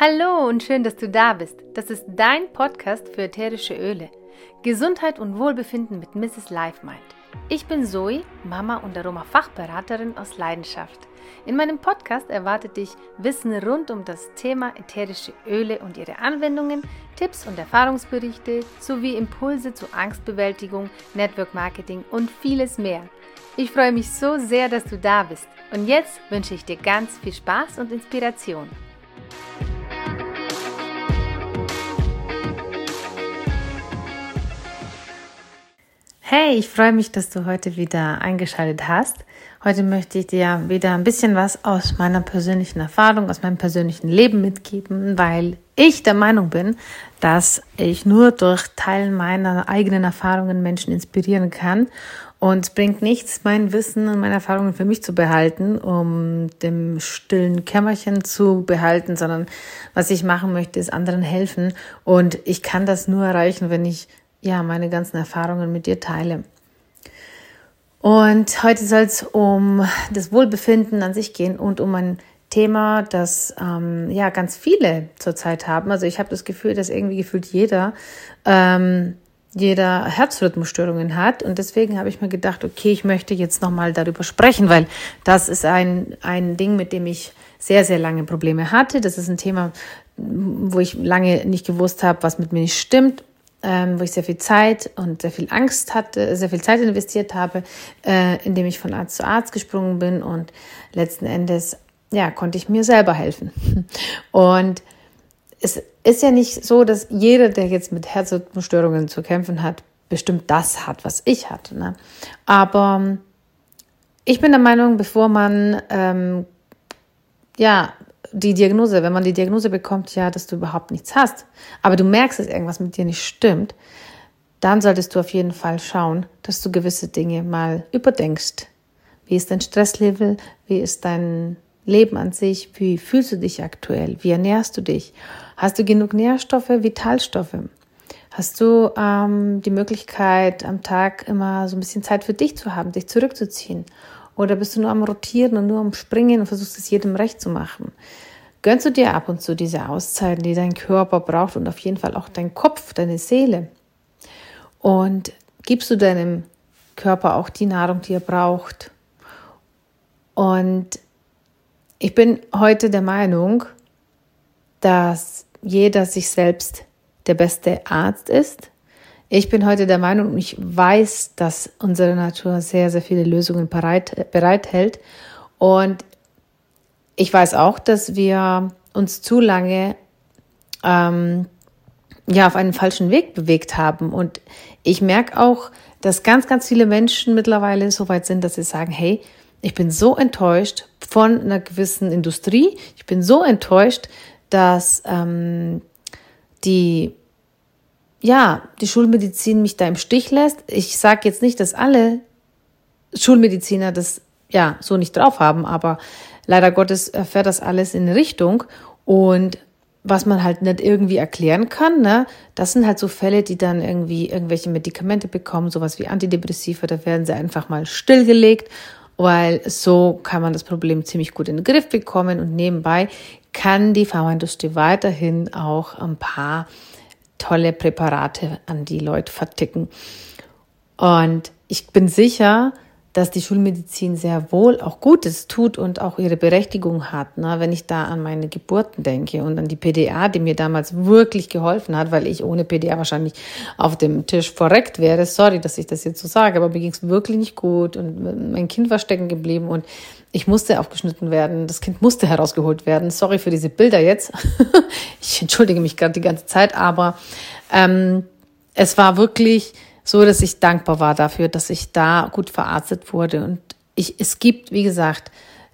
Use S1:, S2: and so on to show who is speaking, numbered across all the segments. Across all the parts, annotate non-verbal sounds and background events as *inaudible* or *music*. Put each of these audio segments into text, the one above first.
S1: Hallo und schön, dass du da bist. Das ist dein Podcast für ätherische Öle. Gesundheit und Wohlbefinden mit Mrs. Lifemind. Ich bin Zoe, Mama und Aroma-Fachberaterin aus Leidenschaft. In meinem Podcast erwartet dich Wissen rund um das Thema ätherische Öle und ihre Anwendungen, Tipps und Erfahrungsberichte sowie Impulse zu Angstbewältigung, Network Marketing und vieles mehr. Ich freue mich so sehr, dass du da bist. Und jetzt wünsche ich dir ganz viel Spaß und Inspiration. Hey, ich freue mich, dass du heute wieder eingeschaltet hast. Heute möchte ich dir wieder ein bisschen was aus meiner persönlichen Erfahrung, aus meinem persönlichen Leben mitgeben, weil ich der Meinung bin, dass ich nur durch Teilen meiner eigenen Erfahrungen Menschen inspirieren kann. Und es bringt nichts, mein Wissen und meine Erfahrungen für mich zu behalten, um dem stillen Kämmerchen zu behalten, sondern was ich machen möchte, ist anderen helfen. Und ich kann das nur erreichen, wenn ich ja, meine ganzen Erfahrungen mit dir teile. Und heute soll es um das Wohlbefinden an sich gehen und um ein Thema, das ähm, ja ganz viele zurzeit haben. Also ich habe das Gefühl, dass irgendwie gefühlt jeder ähm, jeder Herzrhythmusstörungen hat und deswegen habe ich mir gedacht, okay, ich möchte jetzt noch mal darüber sprechen, weil das ist ein ein Ding, mit dem ich sehr sehr lange Probleme hatte. Das ist ein Thema, wo ich lange nicht gewusst habe, was mit mir nicht stimmt ähm, wo ich sehr viel Zeit und sehr viel Angst hatte, sehr viel Zeit investiert habe, äh, indem ich von Arzt zu Arzt gesprungen bin und letzten Endes ja konnte ich mir selber helfen. *laughs* Und es ist ja nicht so, dass jeder, der jetzt mit Herzrhythmusstörungen zu kämpfen hat, bestimmt das hat, was ich hatte. Ne? Aber ich bin der Meinung, bevor man ähm, ja die Diagnose, wenn man die Diagnose bekommt, ja, dass du überhaupt nichts hast, aber du merkst, dass irgendwas mit dir nicht stimmt, dann solltest du auf jeden Fall schauen, dass du gewisse Dinge mal überdenkst. Wie ist dein Stresslevel? Wie ist dein Leben an sich? Wie fühlst du dich aktuell? Wie ernährst du dich? Hast du genug Nährstoffe, Vitalstoffe? Hast du ähm, die Möglichkeit, am Tag immer so ein bisschen Zeit für dich zu haben, dich zurückzuziehen? Oder bist du nur am Rotieren und nur am Springen und versuchst es jedem recht zu machen? Gönnst du dir ab und zu diese Auszeiten, die dein Körper braucht und auf jeden Fall auch dein Kopf, deine Seele? Und gibst du deinem Körper auch die Nahrung, die er braucht? Und ich bin heute der Meinung, dass jeder sich selbst der beste Arzt ist ich bin heute der Meinung ich weiß, dass unsere Natur sehr, sehr viele Lösungen bereit, bereithält. Und ich weiß auch, dass wir uns zu lange ähm, ja auf einen falschen Weg bewegt haben. Und ich merke auch, dass ganz, ganz viele Menschen mittlerweile so weit sind, dass sie sagen, hey, ich bin so enttäuscht von einer gewissen Industrie. Ich bin so enttäuscht, dass ähm, die ja, die Schulmedizin mich da im Stich lässt. Ich sage jetzt nicht, dass alle Schulmediziner das ja so nicht drauf haben, aber leider Gottes fährt das alles in Richtung und was man halt nicht irgendwie erklären kann, ne, das sind halt so Fälle, die dann irgendwie irgendwelche Medikamente bekommen, sowas wie Antidepressiva, da werden sie einfach mal stillgelegt, weil so kann man das Problem ziemlich gut in den Griff bekommen und nebenbei kann die Pharmaindustrie weiterhin auch ein paar tolle Präparate an die Leute verticken. Und ich bin sicher, dass die Schulmedizin sehr wohl auch Gutes tut und auch ihre Berechtigung hat. Ne? Wenn ich da an meine Geburten denke und an die PDA, die mir damals wirklich geholfen hat, weil ich ohne PDA wahrscheinlich auf dem Tisch verreckt wäre. Sorry, dass ich das jetzt so sage, aber mir ging es wirklich nicht gut und mein Kind war stecken geblieben und ich musste aufgeschnitten werden. Das Kind musste herausgeholt werden. Sorry für diese Bilder jetzt. *laughs* ich entschuldige mich gerade die ganze Zeit, aber ähm, es war wirklich so, dass ich dankbar war dafür, dass ich da gut verarztet wurde. Und ich, es gibt, wie gesagt,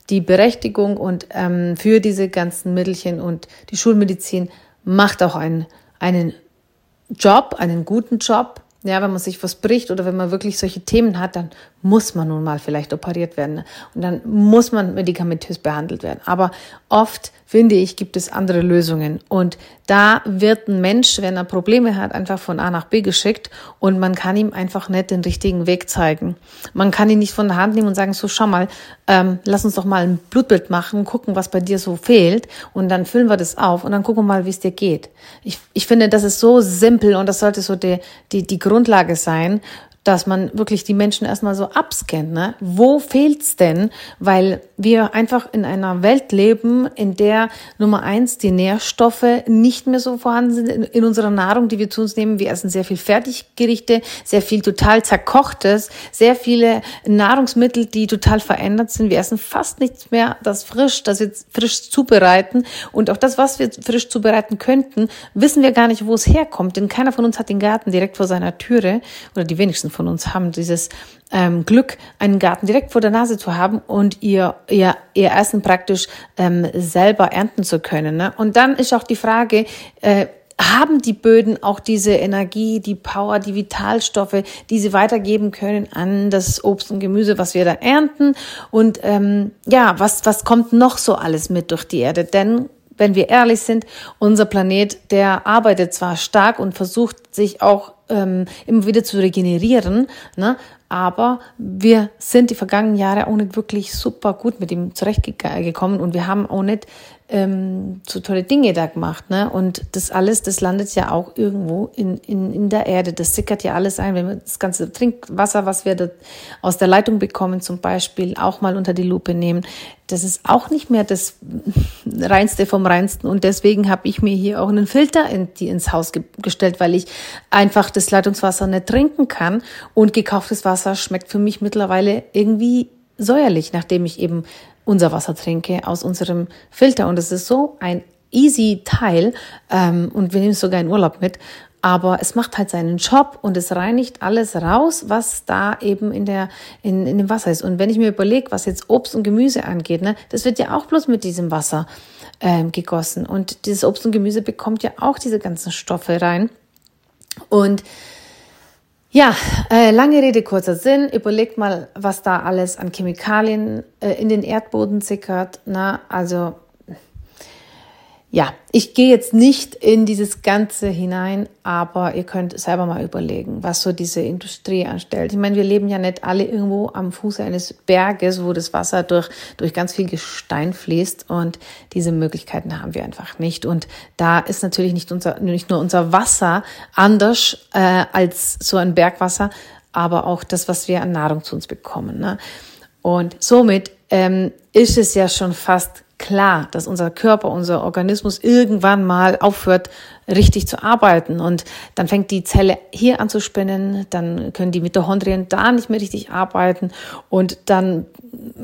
S1: die Berechtigung und ähm, für diese ganzen Mittelchen und die Schulmedizin macht auch einen, einen Job, einen guten Job. Ja, wenn man sich was bricht oder wenn man wirklich solche Themen hat, dann muss man nun mal vielleicht operiert werden. Und dann muss man medikamentös behandelt werden. Aber oft, finde ich, gibt es andere Lösungen. Und da wird ein Mensch, wenn er Probleme hat, einfach von A nach B geschickt und man kann ihm einfach nicht den richtigen Weg zeigen. Man kann ihn nicht von der Hand nehmen und sagen, so schau mal, ähm, lass uns doch mal ein Blutbild machen, gucken, was bei dir so fehlt und dann füllen wir das auf und dann gucken wir mal, wie es dir geht. Ich, ich finde, das ist so simpel und das sollte so die, die, die Grundlage sein, dass man wirklich die Menschen erstmal so abscannt. Ne? Wo fehlt's denn? Weil wir einfach in einer Welt leben, in der Nummer eins die Nährstoffe nicht mehr so vorhanden sind in, in unserer Nahrung, die wir zu uns nehmen. Wir essen sehr viel Fertiggerichte, sehr viel total zerkochtes, sehr viele Nahrungsmittel, die total verändert sind. Wir essen fast nichts mehr, das frisch, das wir frisch zubereiten. Und auch das, was wir frisch zubereiten könnten, wissen wir gar nicht, wo es herkommt. Denn keiner von uns hat den Garten direkt vor seiner Türe oder die wenigsten von uns haben dieses ähm, Glück, einen Garten direkt vor der Nase zu haben und ihr, ihr, ihr Essen praktisch ähm, selber ernten zu können. Ne? Und dann ist auch die Frage, äh, haben die Böden auch diese Energie, die Power, die Vitalstoffe, die sie weitergeben können an das Obst und Gemüse, was wir da ernten? Und ähm, ja, was, was kommt noch so alles mit durch die Erde? Denn wenn wir ehrlich sind, unser Planet, der arbeitet zwar stark und versucht sich auch ähm, immer wieder zu regenerieren, ne? aber wir sind die vergangenen Jahre auch nicht wirklich super gut mit ihm zurechtgekommen und wir haben auch nicht ähm, so tolle Dinge da gemacht. Ne? Und das alles, das landet ja auch irgendwo in, in, in der Erde. Das sickert ja alles ein. Wenn wir das ganze Trinkwasser, was wir da aus der Leitung bekommen, zum Beispiel auch mal unter die Lupe nehmen, das ist auch nicht mehr das *laughs* Reinste vom Reinsten. Und deswegen habe ich mir hier auch einen Filter in, die ins Haus ge gestellt, weil ich einfach das Leitungswasser nicht trinken kann. Und gekauftes Wasser schmeckt für mich mittlerweile irgendwie säuerlich, nachdem ich eben unser Wasser trinke aus unserem Filter. Und es ist so ein easy Teil ähm, und wir nehmen es sogar in Urlaub mit. Aber es macht halt seinen Job und es reinigt alles raus, was da eben in, der, in, in dem Wasser ist. Und wenn ich mir überlege, was jetzt Obst und Gemüse angeht, ne, das wird ja auch bloß mit diesem Wasser ähm, gegossen. Und dieses Obst und Gemüse bekommt ja auch diese ganzen Stoffe rein. Und ja, äh, lange Rede, kurzer Sinn. Überlegt mal, was da alles an Chemikalien äh, in den Erdboden sickert. Na, also ja, ich gehe jetzt nicht in dieses Ganze hinein, aber ihr könnt selber mal überlegen, was so diese Industrie anstellt. Ich meine, wir leben ja nicht alle irgendwo am Fuße eines Berges, wo das Wasser durch, durch ganz viel Gestein fließt und diese Möglichkeiten haben wir einfach nicht. Und da ist natürlich nicht, unser, nicht nur unser Wasser anders äh, als so ein Bergwasser, aber auch das, was wir an Nahrung zu uns bekommen. Ne? Und somit ähm, ist es ja schon fast klar, dass unser Körper, unser Organismus irgendwann mal aufhört, richtig zu arbeiten. Und dann fängt die Zelle hier an zu spinnen, dann können die Mitochondrien da nicht mehr richtig arbeiten und dann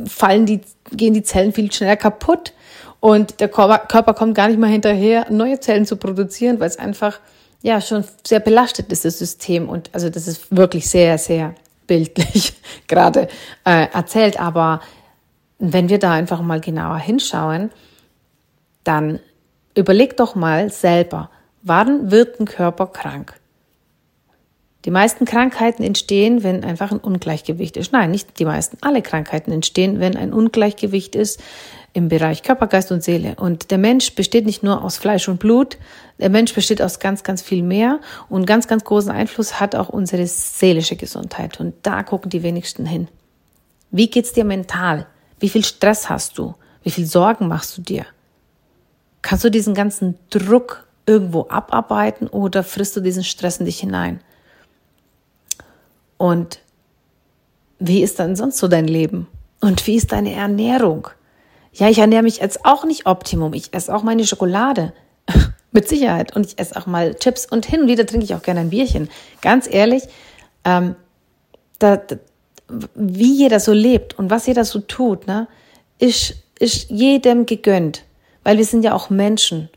S1: fallen die, gehen die Zellen viel schneller kaputt und der Körper kommt gar nicht mehr hinterher, neue Zellen zu produzieren, weil es einfach ja schon sehr belastet ist, das System. Und also das ist wirklich sehr, sehr bildlich *laughs* gerade äh, erzählt, aber wenn wir da einfach mal genauer hinschauen, dann überleg doch mal selber, wann wird ein Körper krank? Die meisten Krankheiten entstehen, wenn einfach ein Ungleichgewicht ist. Nein, nicht die meisten. Alle Krankheiten entstehen, wenn ein Ungleichgewicht ist im Bereich Körper, Geist und Seele. Und der Mensch besteht nicht nur aus Fleisch und Blut, der Mensch besteht aus ganz, ganz viel mehr und ganz, ganz großen Einfluss hat auch unsere seelische Gesundheit. Und da gucken die wenigsten hin. Wie geht's dir mental? Wie viel Stress hast du? Wie viel Sorgen machst du dir? Kannst du diesen ganzen Druck irgendwo abarbeiten oder frisst du diesen Stress in dich hinein? Und wie ist dann sonst so dein Leben? Und wie ist deine Ernährung? Ja, ich ernähre mich jetzt auch nicht optimum. Ich esse auch meine Schokolade. *laughs* Mit Sicherheit. Und ich esse auch mal Chips und hin und wieder trinke ich auch gerne ein Bierchen. Ganz ehrlich, ähm, da, wie jeder so lebt und was jeder so tut, ne, ist, ist jedem gegönnt. Weil wir sind ja auch Menschen.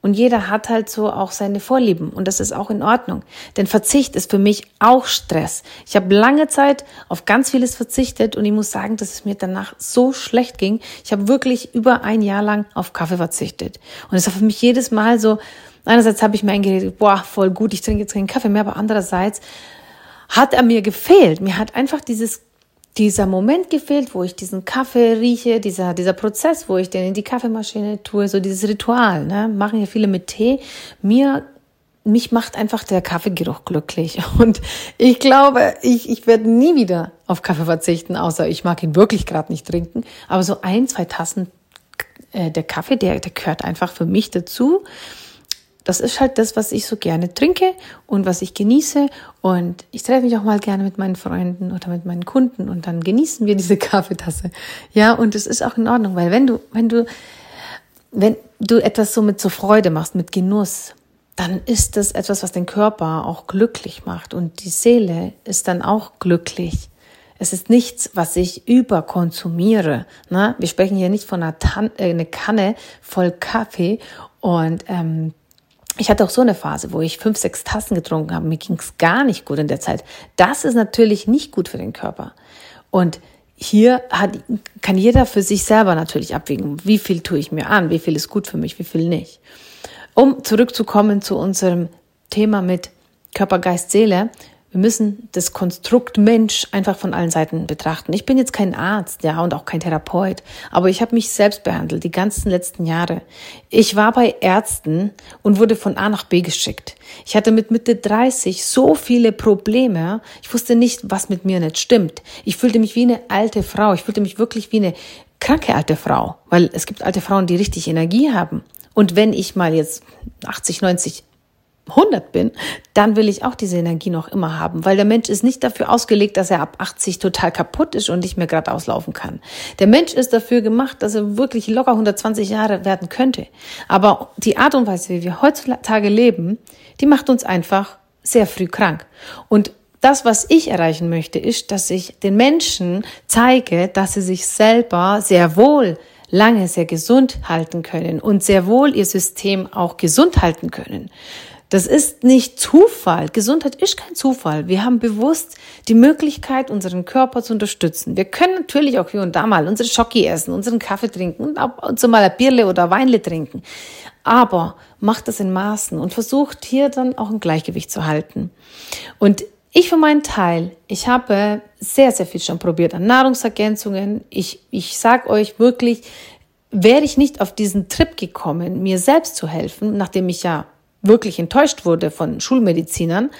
S1: Und jeder hat halt so auch seine Vorlieben und das ist auch in Ordnung. Denn Verzicht ist für mich auch Stress. Ich habe lange Zeit auf ganz vieles verzichtet und ich muss sagen, dass es mir danach so schlecht ging. Ich habe wirklich über ein Jahr lang auf Kaffee verzichtet. Und es war für mich jedes Mal so, einerseits habe ich mir eingeredet, boah, voll gut, ich trinke jetzt keinen Kaffee mehr, aber andererseits hat er mir gefehlt. Mir hat einfach dieses dieser Moment gefehlt, wo ich diesen Kaffee rieche, dieser, dieser Prozess, wo ich den in die Kaffeemaschine tue, so dieses Ritual, ne? machen ja viele mit Tee. Mir, mich macht einfach der Kaffeegeruch glücklich. *laughs* Und ich glaube, ich, ich werde nie wieder auf Kaffee verzichten, außer ich mag ihn wirklich gerade nicht trinken. Aber so ein, zwei Tassen äh, der Kaffee, der, der gehört einfach für mich dazu das ist halt das, was ich so gerne trinke und was ich genieße. Und ich treffe mich auch mal gerne mit meinen Freunden oder mit meinen Kunden und dann genießen wir diese *laughs* Kaffeetasse. Ja, und es ist auch in Ordnung, weil wenn du, wenn du, wenn du etwas so mit so Freude machst, mit Genuss, dann ist das etwas, was den Körper auch glücklich macht und die Seele ist dann auch glücklich. Es ist nichts, was ich überkonsumiere. Ne? Wir sprechen hier nicht von einer, Tan äh, eine Kanne voll Kaffee und ähm, ich hatte auch so eine Phase, wo ich fünf, sechs Tassen getrunken habe. Mir ging es gar nicht gut in der Zeit. Das ist natürlich nicht gut für den Körper. Und hier hat, kann jeder für sich selber natürlich abwägen, wie viel tue ich mir an, wie viel ist gut für mich, wie viel nicht. Um zurückzukommen zu unserem Thema mit Körper, Geist, Seele, wir müssen das Konstrukt Mensch einfach von allen Seiten betrachten. Ich bin jetzt kein Arzt, ja, und auch kein Therapeut, aber ich habe mich selbst behandelt die ganzen letzten Jahre. Ich war bei Ärzten und wurde von A nach B geschickt. Ich hatte mit Mitte 30 so viele Probleme. Ich wusste nicht, was mit mir nicht stimmt. Ich fühlte mich wie eine alte Frau. Ich fühlte mich wirklich wie eine kranke alte Frau, weil es gibt alte Frauen, die richtig Energie haben. Und wenn ich mal jetzt 80, 90 100 bin, dann will ich auch diese Energie noch immer haben, weil der Mensch ist nicht dafür ausgelegt, dass er ab 80 total kaputt ist und nicht mehr gerade auslaufen kann. Der Mensch ist dafür gemacht, dass er wirklich locker 120 Jahre werden könnte. Aber die Art und Weise, wie wir heutzutage leben, die macht uns einfach sehr früh krank. Und das, was ich erreichen möchte, ist, dass ich den Menschen zeige, dass sie sich selber sehr wohl lange sehr gesund halten können und sehr wohl ihr System auch gesund halten können. Das ist nicht Zufall. Gesundheit ist kein Zufall. Wir haben bewusst die Möglichkeit, unseren Körper zu unterstützen. Wir können natürlich auch hier und da mal unsere Schoki essen, unseren Kaffee trinken und ab und zu mal ein Bierle oder Weinle trinken. Aber macht das in Maßen und versucht hier dann auch ein Gleichgewicht zu halten. Und ich für meinen Teil, ich habe sehr, sehr viel schon probiert an Nahrungsergänzungen. Ich, ich sag euch wirklich, wäre ich nicht auf diesen Trip gekommen, mir selbst zu helfen, nachdem ich ja wirklich enttäuscht wurde von Schulmedizinern.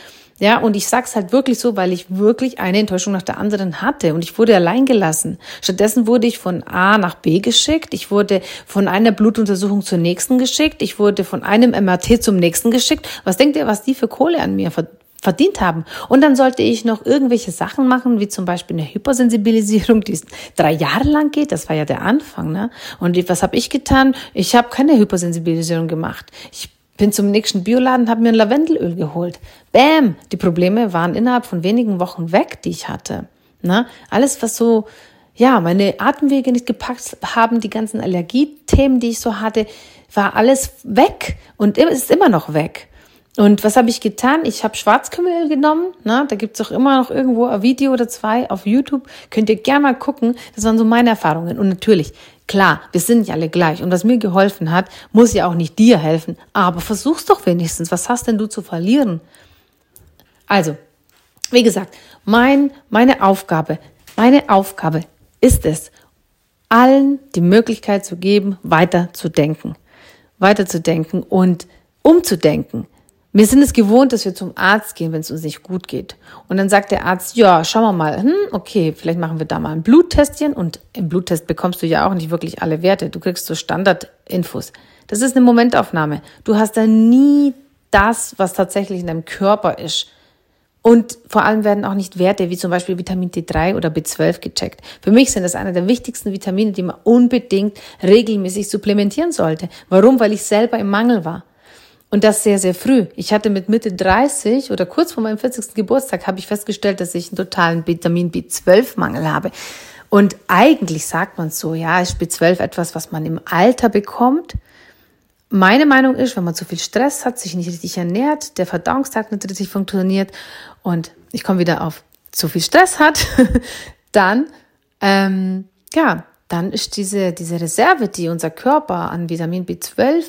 S1: Ja, und ich sag's halt wirklich so, weil ich wirklich eine Enttäuschung nach der anderen hatte und ich wurde allein gelassen. Stattdessen wurde ich von A nach B geschickt, ich wurde von einer Blutuntersuchung zur nächsten geschickt, ich wurde von einem MRT zum nächsten geschickt. Was denkt ihr, was die für Kohle an mir verdient haben. Und dann sollte ich noch irgendwelche Sachen machen, wie zum Beispiel eine Hypersensibilisierung, die drei Jahre lang geht. Das war ja der Anfang. Ne? Und was habe ich getan? Ich habe keine Hypersensibilisierung gemacht. Ich bin zum nächsten Bioladen, habe mir ein Lavendelöl geholt. Bäm, die Probleme waren innerhalb von wenigen Wochen weg, die ich hatte. Na, alles, was so, ja, meine Atemwege nicht gepackt haben, die ganzen Allergiethemen, die ich so hatte, war alles weg und ist immer noch weg. Und was habe ich getan? Ich habe Schwarzkümmelöl genommen. Na, da gibt's auch immer noch irgendwo ein Video oder zwei auf YouTube. Könnt ihr gerne mal gucken. Das waren so meine Erfahrungen. Und natürlich, Klar, wir sind nicht alle gleich und was mir geholfen hat, muss ja auch nicht dir helfen, aber versuch's doch wenigstens. Was hast denn du zu verlieren? Also, wie gesagt, mein, meine Aufgabe, meine Aufgabe ist es, allen die Möglichkeit zu geben, weiter zu denken, weiter zu denken und umzudenken. Wir sind es gewohnt, dass wir zum Arzt gehen, wenn es uns nicht gut geht. Und dann sagt der Arzt, ja, schauen wir mal, hm, okay, vielleicht machen wir da mal ein Bluttestchen. Und im Bluttest bekommst du ja auch nicht wirklich alle Werte. Du kriegst so Standardinfos. Das ist eine Momentaufnahme. Du hast da nie das, was tatsächlich in deinem Körper ist. Und vor allem werden auch nicht Werte wie zum Beispiel Vitamin D3 oder B12 gecheckt. Für mich sind das einer der wichtigsten Vitamine, die man unbedingt regelmäßig supplementieren sollte. Warum? Weil ich selber im Mangel war. Und das sehr, sehr früh. Ich hatte mit Mitte 30 oder kurz vor meinem 40. Geburtstag habe ich festgestellt, dass ich einen totalen Vitamin B12-Mangel habe. Und eigentlich sagt man so, ja, ist B12 etwas, was man im Alter bekommt. Meine Meinung ist, wenn man zu viel Stress hat, sich nicht richtig ernährt, der Verdauungstag nicht richtig funktioniert und ich komme wieder auf zu viel Stress hat, *laughs* dann, ähm, ja, dann ist diese, diese Reserve, die unser Körper an Vitamin B12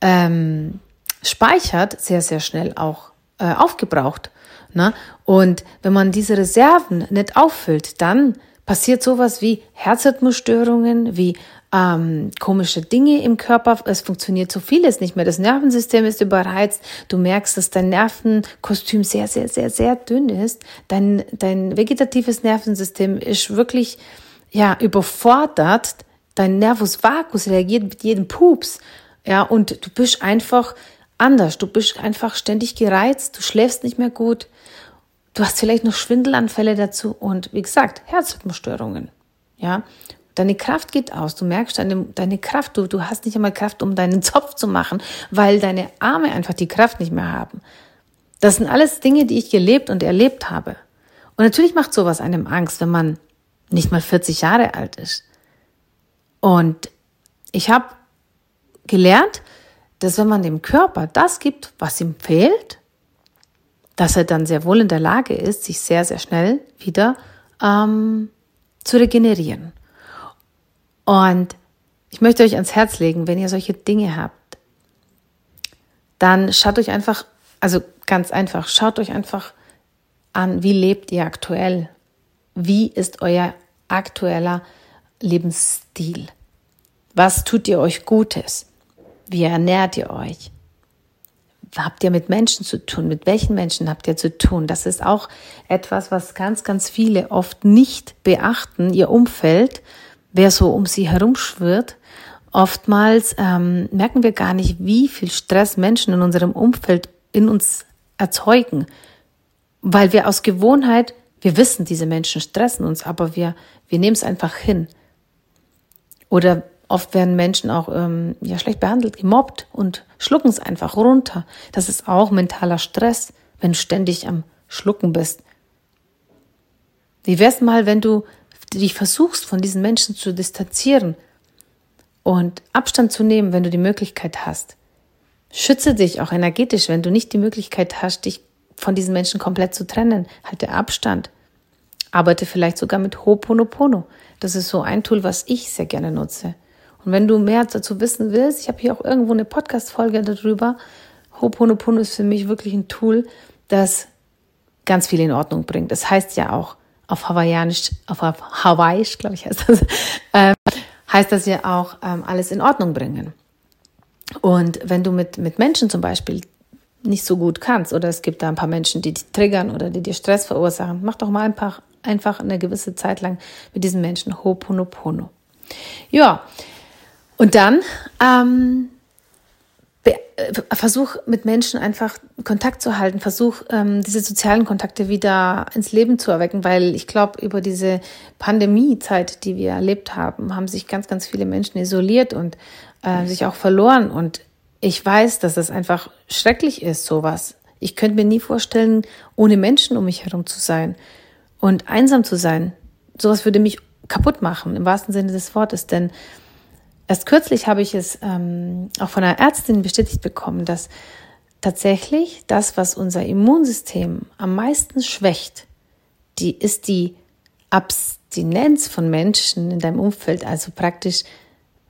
S1: ähm, speichert, sehr, sehr schnell auch äh, aufgebraucht. Ne? Und wenn man diese Reserven nicht auffüllt, dann passiert sowas wie Herzrhythmusstörungen, wie ähm, komische Dinge im Körper. Es funktioniert so vieles nicht mehr. Das Nervensystem ist überreizt. Du merkst, dass dein Nervenkostüm sehr, sehr, sehr, sehr dünn ist. Dein, dein vegetatives Nervensystem ist wirklich ja überfordert. Dein Nervus vagus reagiert mit jedem Pups. Ja, und du bist einfach anders. Du bist einfach ständig gereizt. Du schläfst nicht mehr gut. Du hast vielleicht noch Schwindelanfälle dazu und wie gesagt, Herzrhythmusstörungen. Ja, deine Kraft geht aus. Du merkst deine, deine Kraft. Du, du hast nicht einmal Kraft, um deinen Zopf zu machen, weil deine Arme einfach die Kraft nicht mehr haben. Das sind alles Dinge, die ich gelebt und erlebt habe. Und natürlich macht sowas einem Angst, wenn man nicht mal 40 Jahre alt ist. Und ich habe gelernt, dass wenn man dem Körper das gibt, was ihm fehlt, dass er dann sehr wohl in der Lage ist, sich sehr, sehr schnell wieder ähm, zu regenerieren. Und ich möchte euch ans Herz legen, wenn ihr solche Dinge habt, dann schaut euch einfach, also ganz einfach, schaut euch einfach an, wie lebt ihr aktuell? Wie ist euer aktueller Lebensstil? Was tut ihr euch Gutes? Wie ernährt ihr euch? habt ihr mit Menschen zu tun? Mit welchen Menschen habt ihr zu tun? Das ist auch etwas, was ganz, ganz viele oft nicht beachten, ihr Umfeld, wer so um sie herumschwirrt. Oftmals ähm, merken wir gar nicht, wie viel Stress Menschen in unserem Umfeld in uns erzeugen, weil wir aus Gewohnheit, wir wissen, diese Menschen stressen uns, aber wir, wir nehmen es einfach hin. Oder Oft werden Menschen auch ähm, ja, schlecht behandelt, gemobbt und schlucken es einfach runter. Das ist auch mentaler Stress, wenn du ständig am Schlucken bist. Wie wär's mal, wenn du dich versuchst, von diesen Menschen zu distanzieren und Abstand zu nehmen, wenn du die Möglichkeit hast? Schütze dich auch energetisch, wenn du nicht die Möglichkeit hast, dich von diesen Menschen komplett zu trennen. Halte Abstand. Arbeite vielleicht sogar mit Ho'oponopono. Das ist so ein Tool, was ich sehr gerne nutze. Und wenn du mehr dazu wissen willst, ich habe hier auch irgendwo eine Podcast-Folge darüber. Ho'oponopono ist für mich wirklich ein Tool, das ganz viel in Ordnung bringt. Das heißt ja auch auf Hawaiianisch, auf Hawaiisch, glaube ich, heißt das, *laughs* äh, heißt das ja auch ähm, alles in Ordnung bringen. Und wenn du mit, mit Menschen zum Beispiel nicht so gut kannst oder es gibt da ein paar Menschen, die dich triggern oder die dir Stress verursachen, mach doch mal einfach, einfach eine gewisse Zeit lang mit diesen Menschen Ho'oponopono. Ja, und dann ähm, äh, versuch mit Menschen einfach Kontakt zu halten, versuch ähm, diese sozialen Kontakte wieder ins Leben zu erwecken, weil ich glaube, über diese Pandemiezeit, die wir erlebt haben, haben sich ganz, ganz viele Menschen isoliert und äh, sich auch verloren. Und ich weiß, dass das einfach schrecklich ist, sowas. Ich könnte mir nie vorstellen, ohne Menschen um mich herum zu sein und einsam zu sein. Sowas würde mich kaputt machen, im wahrsten Sinne des Wortes, denn Erst kürzlich habe ich es ähm, auch von einer Ärztin bestätigt bekommen, dass tatsächlich das, was unser Immunsystem am meisten schwächt, die ist die Abstinenz von Menschen in deinem Umfeld, also praktisch,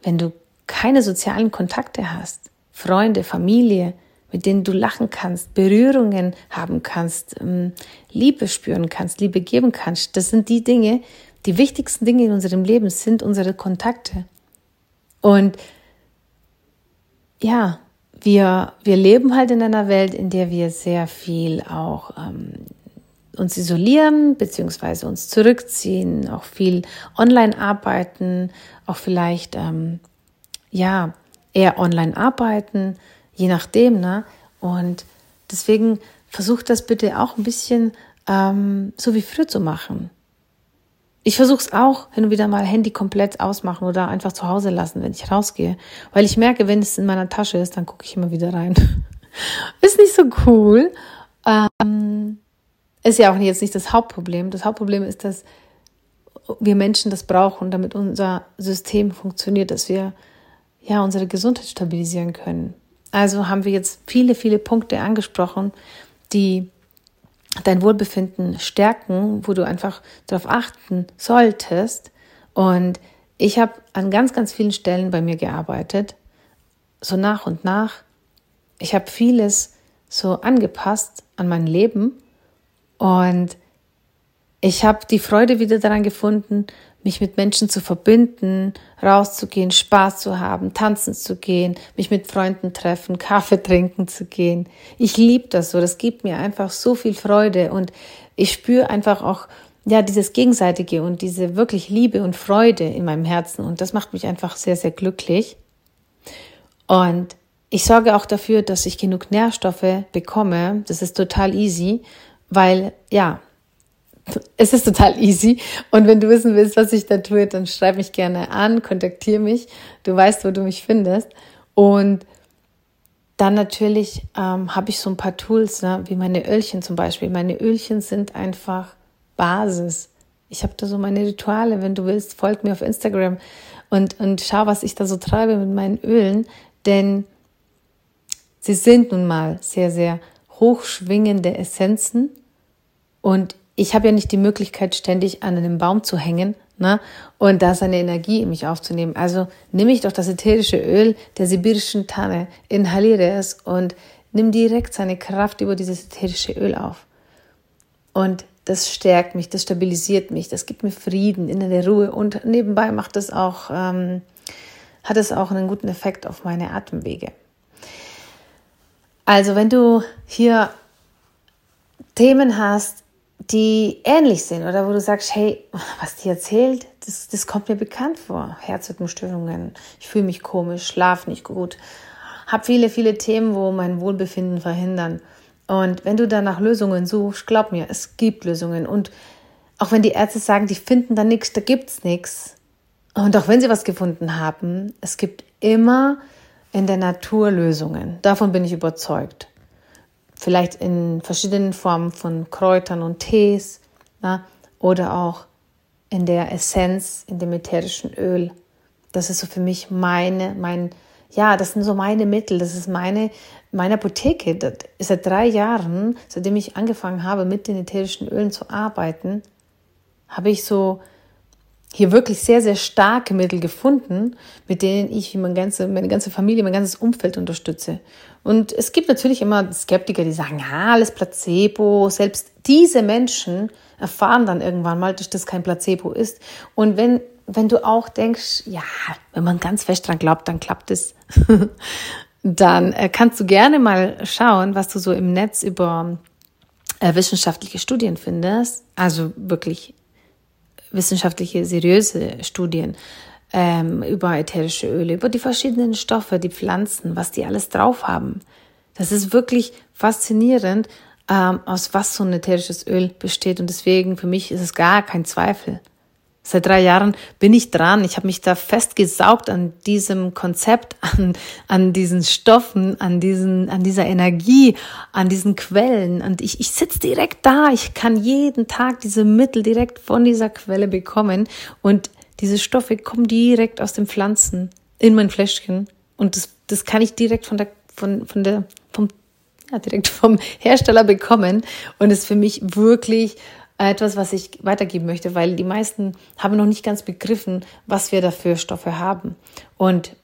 S1: wenn du keine sozialen Kontakte hast, Freunde, Familie, mit denen du lachen kannst, Berührungen haben kannst, ähm, Liebe spüren kannst, Liebe geben kannst. Das sind die Dinge, die wichtigsten Dinge in unserem Leben sind unsere Kontakte. Und ja, wir, wir leben halt in einer Welt, in der wir sehr viel auch ähm, uns isolieren, beziehungsweise uns zurückziehen, auch viel online arbeiten, auch vielleicht, ähm, ja, eher online arbeiten, je nachdem, ne? Und deswegen versucht das bitte auch ein bisschen ähm, so wie früher zu machen. Ich versuche es auch hin und wieder mal Handy komplett ausmachen oder einfach zu Hause lassen, wenn ich rausgehe. Weil ich merke, wenn es in meiner Tasche ist, dann gucke ich immer wieder rein. *laughs* ist nicht so cool. Ähm, ist ja auch jetzt nicht das Hauptproblem. Das Hauptproblem ist, dass wir Menschen das brauchen, damit unser System funktioniert, dass wir ja unsere Gesundheit stabilisieren können. Also haben wir jetzt viele, viele Punkte angesprochen, die dein Wohlbefinden stärken, wo du einfach darauf achten solltest. Und ich habe an ganz, ganz vielen Stellen bei mir gearbeitet, so nach und nach. Ich habe vieles so angepasst an mein Leben und ich habe die Freude wieder daran gefunden, mich mit Menschen zu verbinden, rauszugehen, Spaß zu haben, tanzen zu gehen, mich mit Freunden treffen, Kaffee trinken zu gehen. Ich liebe das so, das gibt mir einfach so viel Freude und ich spüre einfach auch ja dieses gegenseitige und diese wirklich Liebe und Freude in meinem Herzen und das macht mich einfach sehr sehr glücklich. Und ich sorge auch dafür, dass ich genug Nährstoffe bekomme. Das ist total easy, weil ja, es ist total easy. Und wenn du wissen willst, was ich da tue, dann schreib mich gerne an, kontaktiere mich. Du weißt, wo du mich findest. Und dann natürlich ähm, habe ich so ein paar Tools, ne, wie meine Ölchen zum Beispiel. Meine Ölchen sind einfach Basis. Ich habe da so meine Rituale. Wenn du willst, folg mir auf Instagram und, und schau, was ich da so treibe mit meinen Ölen. Denn sie sind nun mal sehr, sehr hochschwingende Essenzen. Und ich habe ja nicht die Möglichkeit, ständig an einem Baum zu hängen ne? und da seine Energie in mich aufzunehmen. Also nehme ich doch das ätherische Öl der sibirischen Tanne, inhaliere es und nimm direkt seine Kraft über dieses ätherische Öl auf. Und das stärkt mich, das stabilisiert mich, das gibt mir Frieden, innere Ruhe und nebenbei macht es auch, ähm, hat es auch einen guten Effekt auf meine Atemwege. Also wenn du hier Themen hast, die ähnlich sind oder wo du sagst, hey, was die erzählt, das, das kommt mir bekannt vor. Herzrhythmusstörungen, ich fühle mich komisch, schlaf nicht gut, habe viele, viele Themen, wo mein Wohlbefinden verhindern. Und wenn du da nach Lösungen suchst, glaub mir, es gibt Lösungen. Und auch wenn die Ärzte sagen, die finden da nichts, da gibt's nichts. Und auch wenn sie was gefunden haben, es gibt immer in der Natur Lösungen. Davon bin ich überzeugt vielleicht in verschiedenen Formen von Kräutern und Tees na, oder auch in der Essenz, in dem ätherischen Öl. Das ist so für mich meine, mein, ja, das sind so meine Mittel, das ist meine, meine Apotheke. Das seit drei Jahren, seitdem ich angefangen habe, mit den ätherischen Ölen zu arbeiten, habe ich so hier wirklich sehr, sehr starke Mittel gefunden, mit denen ich meine ganze, meine ganze Familie, mein ganzes Umfeld unterstütze. Und es gibt natürlich immer Skeptiker, die sagen, ja, alles Placebo. Selbst diese Menschen erfahren dann irgendwann mal, dass das kein Placebo ist. Und wenn, wenn du auch denkst, ja, wenn man ganz fest dran glaubt, dann klappt es, *laughs* dann äh, kannst du gerne mal schauen, was du so im Netz über äh, wissenschaftliche Studien findest. Also wirklich wissenschaftliche, seriöse Studien ähm, über ätherische Öle, über die verschiedenen Stoffe, die Pflanzen, was die alles drauf haben. Das ist wirklich faszinierend, ähm, aus was so ein ätherisches Öl besteht. Und deswegen für mich ist es gar kein Zweifel. Seit drei Jahren bin ich dran. Ich habe mich da festgesaugt an diesem Konzept, *laughs* an, an diesen Stoffen, an, diesen, an dieser Energie, an diesen Quellen. Und ich, ich sitze direkt da. Ich kann jeden Tag diese Mittel direkt von dieser Quelle bekommen. Und diese Stoffe kommen direkt aus den Pflanzen in mein Fläschchen. Und das, das kann ich direkt von der, von, von der, vom, ja, direkt vom Hersteller bekommen. Und ist für mich wirklich etwas, was ich weitergeben möchte, weil die meisten haben noch nicht ganz begriffen, was wir da für Stoffe haben. Und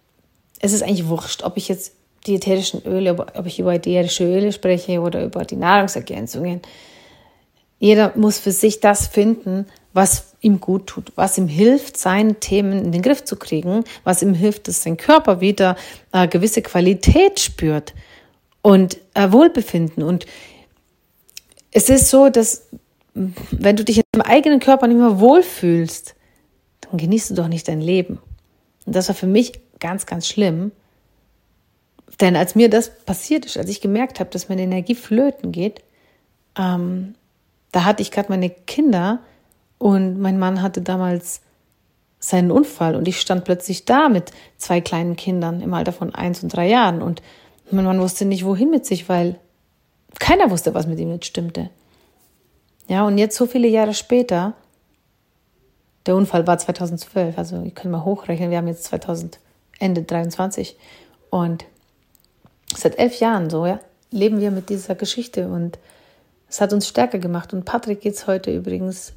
S1: es ist eigentlich wurscht, ob ich jetzt die Öle, ob ich über ätherische Öle spreche oder über die Nahrungsergänzungen. Jeder muss für sich das finden, was ihm gut tut, was ihm hilft, seine Themen in den Griff zu kriegen, was ihm hilft, dass sein Körper wieder äh, gewisse Qualität spürt und äh, Wohlbefinden. Und es ist so, dass wenn du dich in deinem eigenen Körper nicht mehr wohlfühlst, dann genießt du doch nicht dein Leben. Und das war für mich ganz, ganz schlimm. Denn als mir das passiert ist, als ich gemerkt habe, dass meine Energie flöten geht, ähm, da hatte ich gerade meine Kinder und mein Mann hatte damals seinen Unfall und ich stand plötzlich da mit zwei kleinen Kindern im Alter von eins und drei Jahren und mein Mann wusste nicht, wohin mit sich, weil keiner wusste, was mit ihm nicht stimmte. Ja, und jetzt so viele Jahre später, der Unfall war 2012, also ihr könnt mal hochrechnen, wir haben jetzt 2000, Ende 23 und seit elf Jahren so, ja, leben wir mit dieser Geschichte und es hat uns stärker gemacht. Und Patrick geht es heute übrigens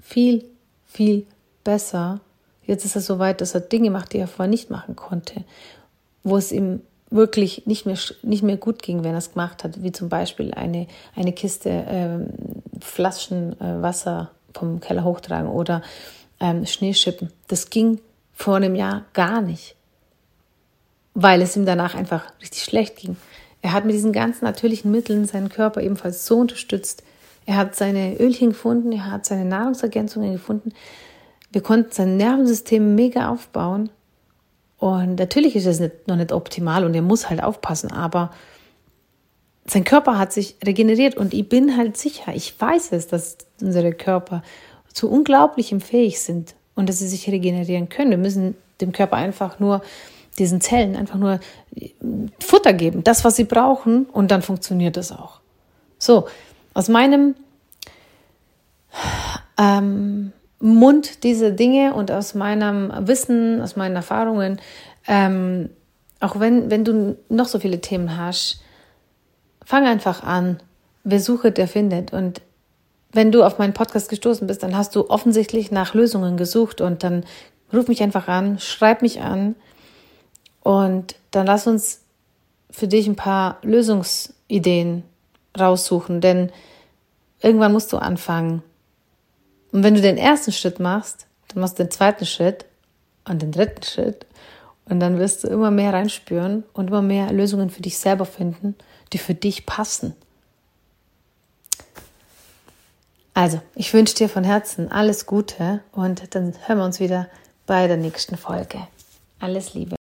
S1: viel, viel besser. Jetzt ist er so weit, dass er Dinge macht, die er vorher nicht machen konnte, wo es ihm wirklich nicht mehr, nicht mehr gut ging, wenn er es gemacht hat, wie zum Beispiel eine, eine Kiste ähm, Flaschen äh, Wasser vom Keller hochtragen oder ähm, Schneeschippen. Das ging vor einem Jahr gar nicht, weil es ihm danach einfach richtig schlecht ging. Er hat mit diesen ganzen natürlichen Mitteln seinen Körper ebenfalls so unterstützt. Er hat seine Ölchen gefunden, er hat seine Nahrungsergänzungen gefunden. Wir konnten sein Nervensystem mega aufbauen und natürlich ist es nicht, noch nicht optimal und er muss halt aufpassen, aber sein Körper hat sich regeneriert und ich bin halt sicher, ich weiß es, dass unsere Körper zu unglaublichem fähig sind und dass sie sich regenerieren können. Wir müssen dem Körper einfach nur diesen Zellen einfach nur Futter geben, das, was sie brauchen, und dann funktioniert es auch. So, aus meinem ähm, Mund diese Dinge und aus meinem Wissen, aus meinen Erfahrungen, ähm, auch wenn, wenn du noch so viele Themen hast, fang einfach an. Wer sucht, der findet. Und wenn du auf meinen Podcast gestoßen bist, dann hast du offensichtlich nach Lösungen gesucht und dann ruf mich einfach an, schreib mich an und dann lass uns für dich ein paar Lösungsideen raussuchen, denn irgendwann musst du anfangen. Und wenn du den ersten Schritt machst, dann machst du den zweiten Schritt und den dritten Schritt. Und dann wirst du immer mehr reinspüren und immer mehr Lösungen für dich selber finden, die für dich passen. Also, ich wünsche dir von Herzen alles Gute und dann hören wir uns wieder bei der nächsten Folge. Alles Liebe.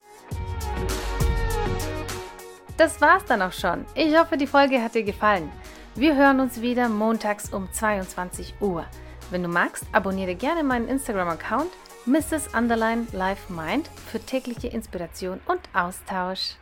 S1: Das war's dann auch schon. Ich hoffe, die Folge hat dir gefallen. Wir hören uns wieder montags um 22 Uhr. Wenn du magst, abonniere gerne meinen Instagram-Account Mrs. Underline Life Mind für tägliche Inspiration und Austausch.